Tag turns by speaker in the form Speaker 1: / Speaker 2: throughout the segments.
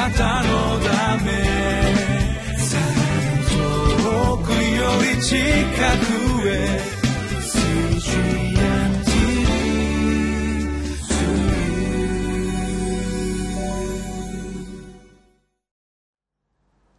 Speaker 1: なたのため遠くより近くへ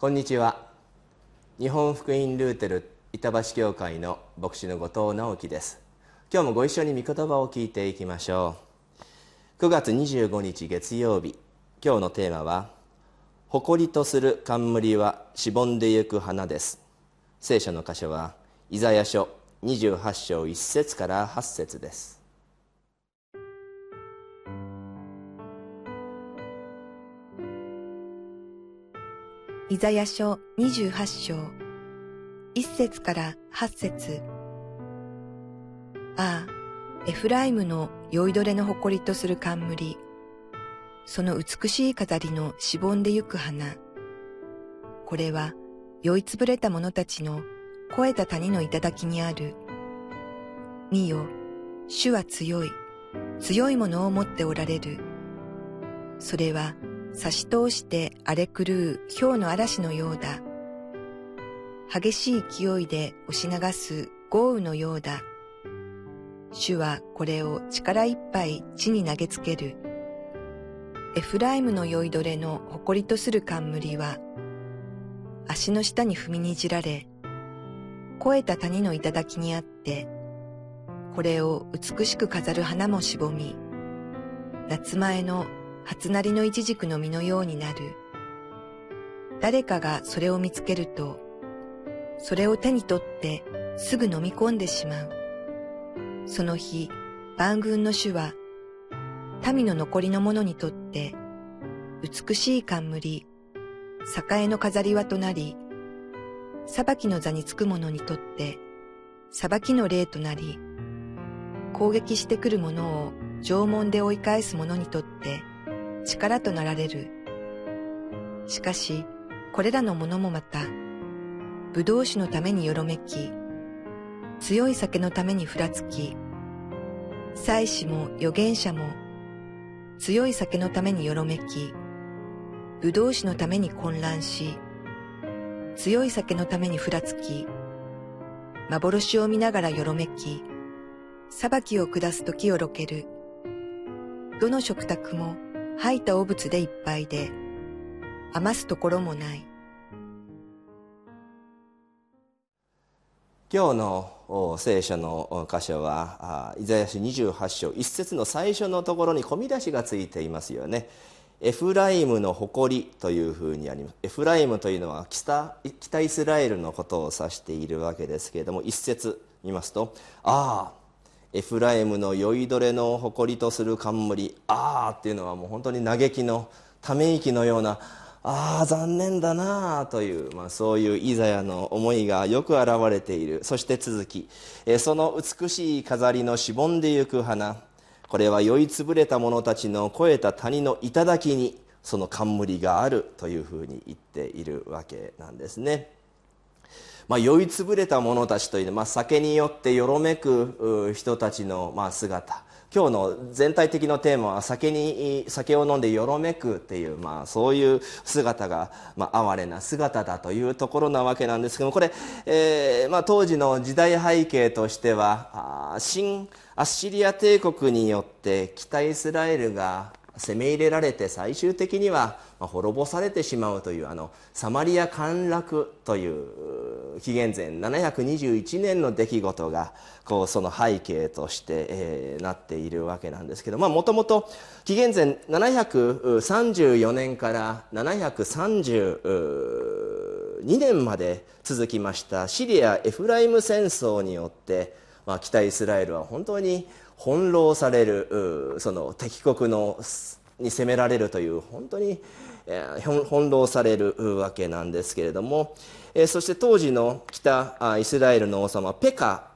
Speaker 2: こんにちは。日本福音ルーテル板橋教会の牧師の後藤直樹です。今日もご一緒に御言葉を聞いていきましょう。9月25日月曜日。今日のテーマは誇りとする冠はしぼんでゆく花です聖書の箇所はイザヤ書28章1節から8節です
Speaker 3: イザヤ書28章、1節から8節ああ、エフライムの酔いどれの誇りとする冠、その美しい飾りのしぼんでゆく花。これは酔いつぶれた者たちの肥えた谷の頂にある。見よ、主は強い、強いものを持っておられる。それは差し通して荒れ狂う氷の嵐のようだ。激しい勢いで押し流す豪雨のようだ。主はこれを力いっぱい地に投げつける。エフライムの酔いどれの誇りとする冠は、足の下に踏みにじられ、肥えた谷の頂にあって、これを美しく飾る花もしぼみ、夏前の初なりのイチジクの実のようになる。誰かがそれを見つけると、それを手に取ってすぐ飲み込んでしまう。その日、万軍の主は、民の残りの者にとって、美しい冠、栄の飾り輪となり、裁きの座につく者にとって、裁きの霊となり、攻撃してくる者を縄文で追い返す者にとって、力となられる。しかし、これらのものもまた、葡萄酒のためによろめき、強い酒のためにふらつき、祭司も預言者も、強い酒のためによろめき、葡萄酒のために混乱し、強い酒のためにふらつき、幻を見ながらよろめき、裁きを下す時をろける。どの食卓も吐いた汚物でいっぱいで、余すところもない。
Speaker 2: 今日の聖書の箇所はイザヤ書28章1節の最初のところに込み出しがついていますよね。エフライムの誇りというふうにあります。エフライムというのは北北イスラエルのことを指しているわけですけれども一節見ますと「ああエフライムの酔いどれの誇りとする冠ああっていうのはもう本当に嘆きのため息のようなああ残念だなあという、まあ、そういうイザヤの思いがよく表れている。そして続きえその美しい飾りのしぼんでゆく花。これは酔いつぶれた者たちの肥えた谷の頂にその冠があるというふうに言っているわけなんですね。まあ、酔いつぶれた者たちという、まあ、酒によってよろめく人たちの、まあ、姿。今日の全体的なテーマは酒に酒を飲んでよろめくっていう、まあ、そういう姿が、まあ、哀れな姿だというところなわけなんですけどもこれ、えーまあ、当時の時代背景としては新アッシリア帝国によって北イスラエルが攻め入れられて最終的には滅ぼされてしまうというあのサマリア陥落という紀元前721年の出来事がこうその背景として、えー、なっているわけなんですけどもともと紀元前734年から732年まで続きましたシリア・エフライム戦争によって、まあ、北イスラエルは本当に翻弄されるその敵国のに攻められるという本当に翻弄されるわけなんですけれどもそして当時の北イスラエルの王様ペカ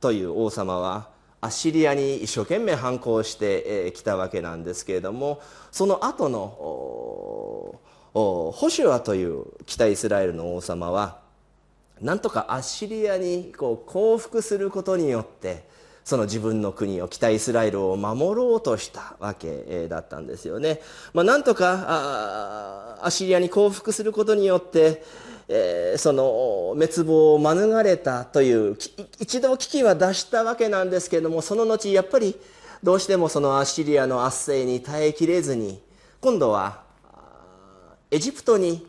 Speaker 2: という王様はアッシリアに一生懸命反抗してきたわけなんですけれどもその後のホシュアという北イスラエルの王様はなんとかアッシリアにこう降伏することによってその自分の国を北イスラエルを守ろうとしたわけだったんですよね。まあ、なんとかアシリアに降伏することによって、えー、その滅亡を免れたという一度危機は脱したわけなんですけれどもその後やっぱりどうしてもそのアッシリアの圧政に耐えきれずに今度はエジプトに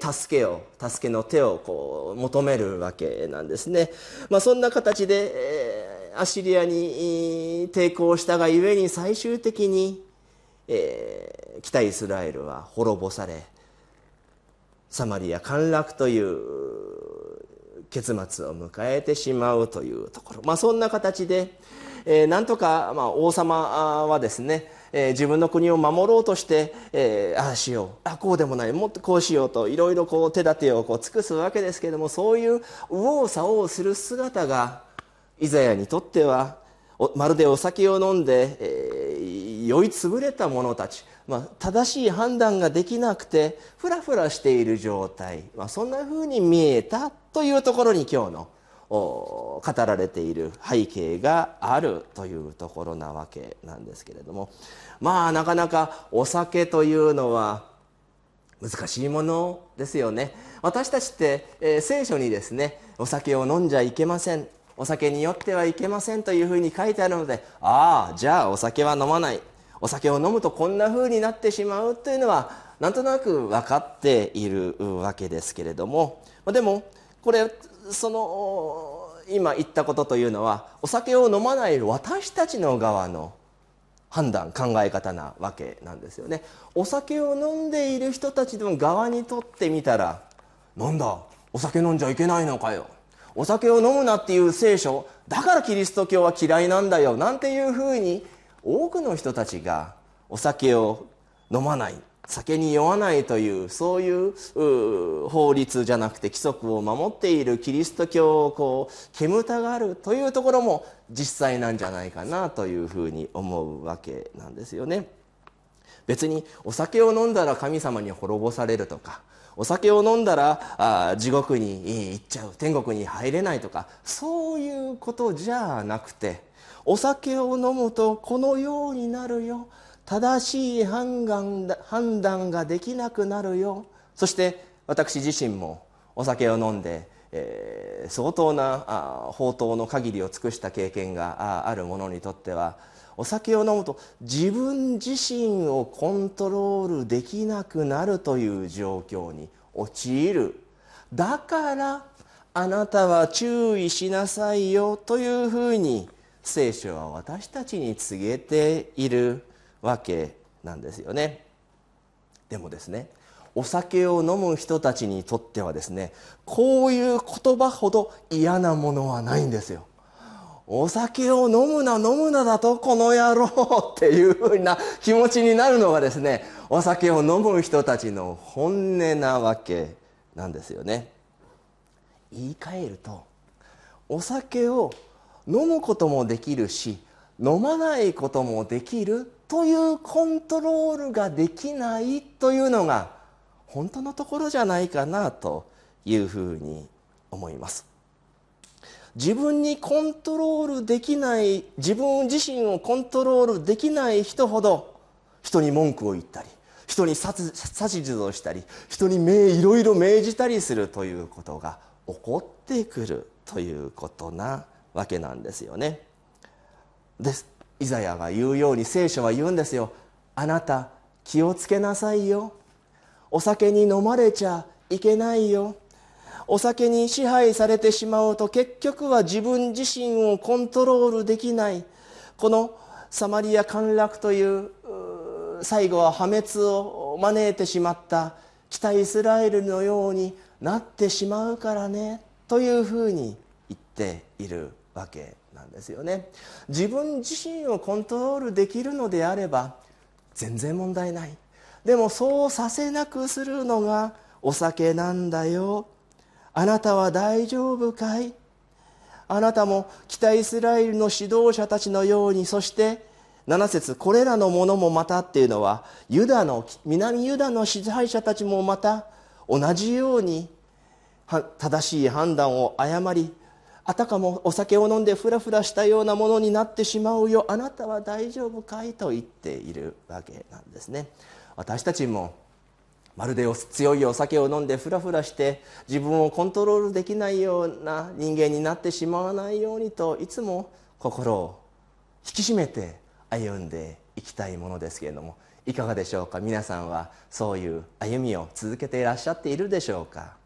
Speaker 2: 助けを助けの手をこう求めるわけなんですね、まあ、そんな形で、えー、アシリアに抵抗したがゆえに最終的に、えー、北イスラエルは滅ぼされサマリア陥落という結末を迎えてしまうというところ、まあ、そんな形で、えー、なんとか、まあ、王様はですね、えー、自分の国を守ろうとして、えー、ああしよう。あこうでもない。もっとこうしようといろいろこう手立てをこう尽くすわけですけれどもそういう右往左往する姿がイザヤにとってはまるでお酒を飲んで、えー、酔いつぶれた者たち、まあ、正しい判断ができなくてふらふらしている状態、まあ、そんなふうに見えたというところに今日の語られている背景があるというところなわけなんですけれども。まあなかなかお酒というのは難しいものですよね。私たちって、えー、聖書にですねお酒を飲んじゃいけません。お酒によってはいけませんというふうに書いてあるのでああじゃあお酒は飲まない。お酒を飲むとこんなふうになってしまうというのはなんとなく分かっているわけですけれども。でもこれその今言ったことというのはお酒を飲まない私たちの側の判断考え方なわけなんですよね。お酒を飲んでいる人たちの側にとってみたらなんだお酒飲んじゃいけないのかよ。お酒を飲むなっていう聖書だからキリスト教は嫌いなんだよなんていうふうに多くの人たちがお酒を飲まない酒に酔わないというそういう法律じゃなくて規則を守っているキリスト教をこう煙たがるというところも実際なんじゃないかなというふうに思うわけなんですよね。別にお酒を飲んだら神様に滅ぼされるとかお酒を飲んだらあ地獄に行っちゃう天国に入れないとかそういうことじゃなくてお酒を飲むとこのようになるよ。正しい判断判断ができなくなるよ。そして私自身もお酒を飲んで、えー、相当なあ宝刀の限りを尽くした経験がある者にとってはお酒を飲むと自分自身をコントロールできなくなるという状況に陥る。だからあなたは注意しなさいよというふうに聖書は私たちに告げているわけなんですよね。でもですねお酒を飲む人たちにとってはですねこういう言葉ほど嫌なものはないんですよ。お酒を飲むな飲むなだとこの野郎っていうふうな気持ちになるのがですねお酒を飲む人たちの本音なわけなんですよね。言い換えるとお酒を飲むこともできるし飲まないこともできるというコントロールができないというのが本当のところじゃないかなというふうに思います。自分にコントロールできない自分自身をコントロールできない人ほど人に文句を言ったり人に指図をしたり人にいろいろ命じたりするということが起こってくるということなわけなんですよね。です。イザヤが言うように聖書は言うんですよ。あなた気をつけなさいよ。お酒に飲まれちゃいけないよ。お酒に支配されてしまうと結局は自分自身をコントロールできない。このサマリア陥落という最後は破滅を招いてしまった。北イスラエルのようになってしまうからね。というふうに言っているわけなんですよね。自分自身をコントロールできるのであれば全然問題ない。でもそうさせなくするのがお酒なんだよ。あなたは大丈夫かい？あなたも北イスラエルの指導者たちのようにそして7節これらのものもまたっていうのはユダの南ユダの支配者たちもまた同じように正しい判断を誤りあたかもお酒を飲んでふらふらしたようなものになってしまうよ。あなたは大丈夫かい？と言っているわけなんですね。私たちもまるで強いお酒を飲んでふらふらして自分をコントロールできないような人間になってしまわないようにといつも心を引き締めて歩んでいきたいものですけれどもいかがでしょうか？皆さんはそういう歩みを続けていらっしゃっているでしょうか？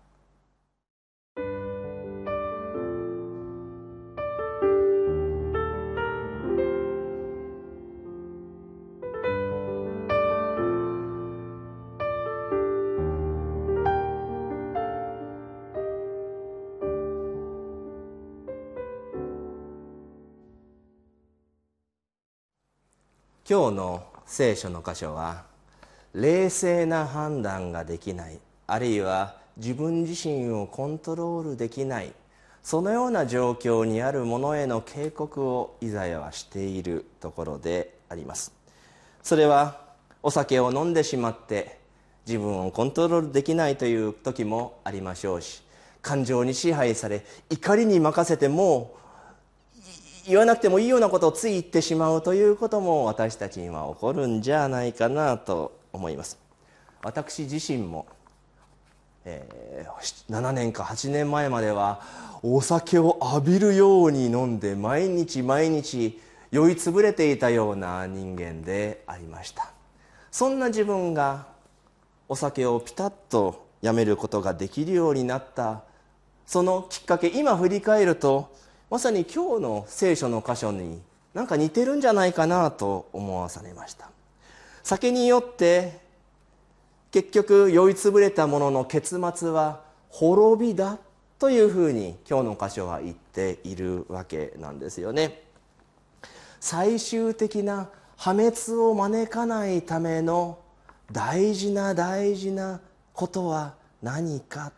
Speaker 2: 今日の聖書の箇所は冷静な判断ができないあるいは自分自身をコントロールできないそのような状況にある者への警告をイザヤはしているところであります。それはお酒を飲んでしまって自分をコントロールできないという時もありましょうし感情に支配され怒りに任せてもう言わなくてもいいようなことをつい言ってしまうということも私たちには起こるんじゃないかなと思います。私自身も、えー、7年か8年前まではお酒を浴びるように飲んで毎日毎日酔いつぶれていたような人間でありました。そんな自分がお酒をピタッとやめることができるようになった。そのきっかけ今振り返るとまさに今日の聖書の箇所になんか似てるんじゃないかなと思わされました。酒によって結局酔いつぶれたものの結末は滅びだというふうに今日の箇所は言っているわけなんですよね。最終的な破滅を招かないための大事な大事なことは何か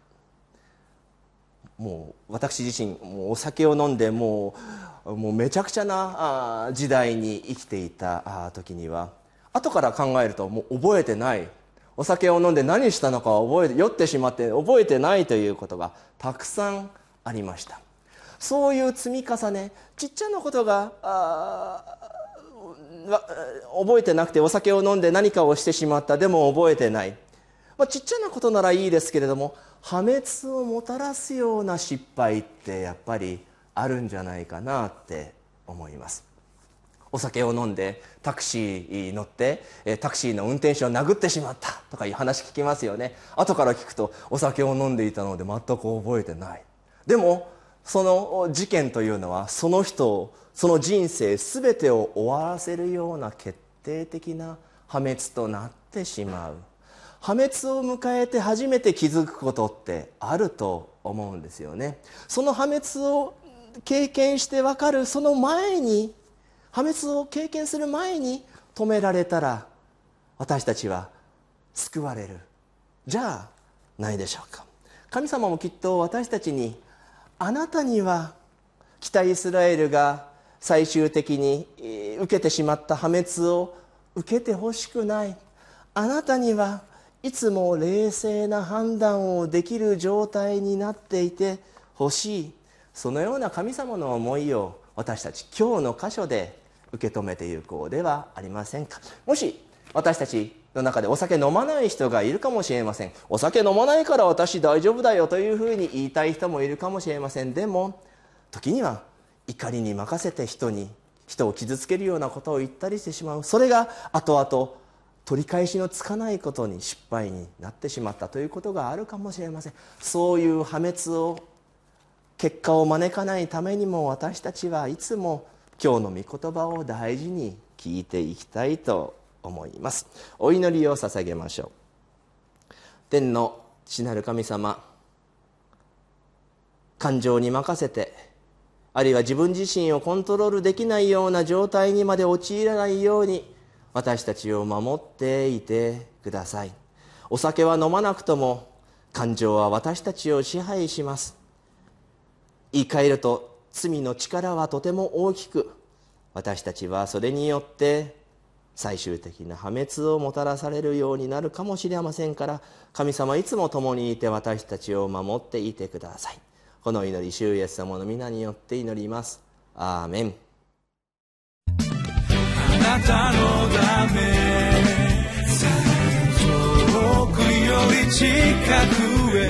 Speaker 2: もう私自身もうお酒を飲んでもうもうめちゃくちゃな時代に生きていた時には。後から考えるともう覚えてないお酒を飲んで何したのか覚えて酔ってしまって覚えてないということがたくさんありました。そういう積み重ねちっちゃなことが覚えてなくてお酒を飲んで何かをしてしまった。でも覚えてない、まあ、ちっちゃなことならいいですけれども破滅をもたらすような失敗ってやっぱりあるんじゃないかなって思います。お酒を飲んでタクシーに乗ってタクシーの運転手を殴ってしまったとかいう話聞きますよね。後から聞くとお酒を飲んでいたので全く覚えてない。でもその事件というのはその人をその人生全てを終わらせるような決定的な破滅となってしまう。破滅を迎えて初めて気づくことってあると思うんですよね。その破滅を経験して分かるその前に破滅を経験する前に止められたら私たちは救われる。じゃあないでしょうか。神様もきっと私たちにあなたには北イスラエルが最終的に受けてしまった破滅を受けてほしくない。あなたにはいつも冷静な判断をできる状態になっていてほしいそのような神様の思いを私たち今日の箇所で受け止めていこうではありませんか？もし私たちの中でお酒飲まない人がいるかもしれません。お酒飲まないから私大丈夫だよというふうに言いたい人もいるかもしれません。でも時には怒りに任せて人に人を傷つけるようなことを言ったりしてしまう。それが後々取り返しのつかないことに失敗になってしまったということがあるかもしれません。そういう破滅を結果を招かないためにも私たちはいつも今日の御言葉を大事に聞いていきたいと思います。お祈りを捧げましょう。天の父なる神様感情に任せてあるいは自分自身をコントロールできないような状態にまで陥らないように私たちを守っていてください。お酒は飲まなくとも感情は私たちを支配します。言い換えると罪の力はとても大きく私たちはそれによって最終的な破滅をもたらされるようになるかもしれませんから神様いつも共にいて私たちを守っていてください。この祈り主イエス様の皆によって祈ります。アーメン。なたのため遠くより近くへ。